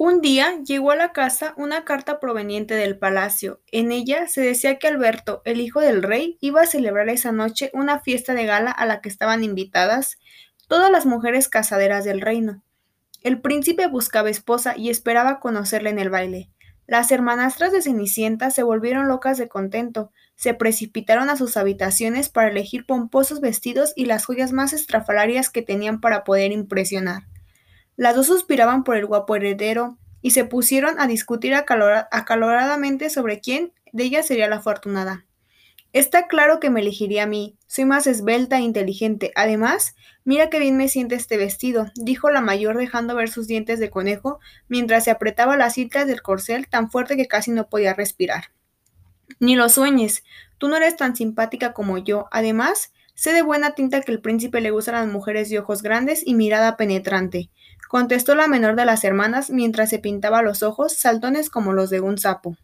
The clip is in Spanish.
Un día llegó a la casa una carta proveniente del palacio. En ella se decía que Alberto, el hijo del rey, iba a celebrar esa noche una fiesta de gala a la que estaban invitadas todas las mujeres casaderas del reino. El príncipe buscaba esposa y esperaba conocerla en el baile. Las hermanastras de Cenicienta se volvieron locas de contento, se precipitaron a sus habitaciones para elegir pomposos vestidos y las joyas más estrafalarias que tenían para poder impresionar. Las dos suspiraban por el guapo heredero y se pusieron a discutir acaloradamente sobre quién de ellas sería la afortunada. Está claro que me elegiría a mí. Soy más esbelta e inteligente. Además, mira qué bien me siente este vestido, dijo la mayor dejando ver sus dientes de conejo mientras se apretaba las cintas del corcel tan fuerte que casi no podía respirar. Ni lo sueñes. Tú no eres tan simpática como yo. Además, sé de buena tinta que el príncipe le gustan las mujeres de ojos grandes y mirada penetrante contestó la menor de las hermanas mientras se pintaba los ojos, saltones como los de un sapo.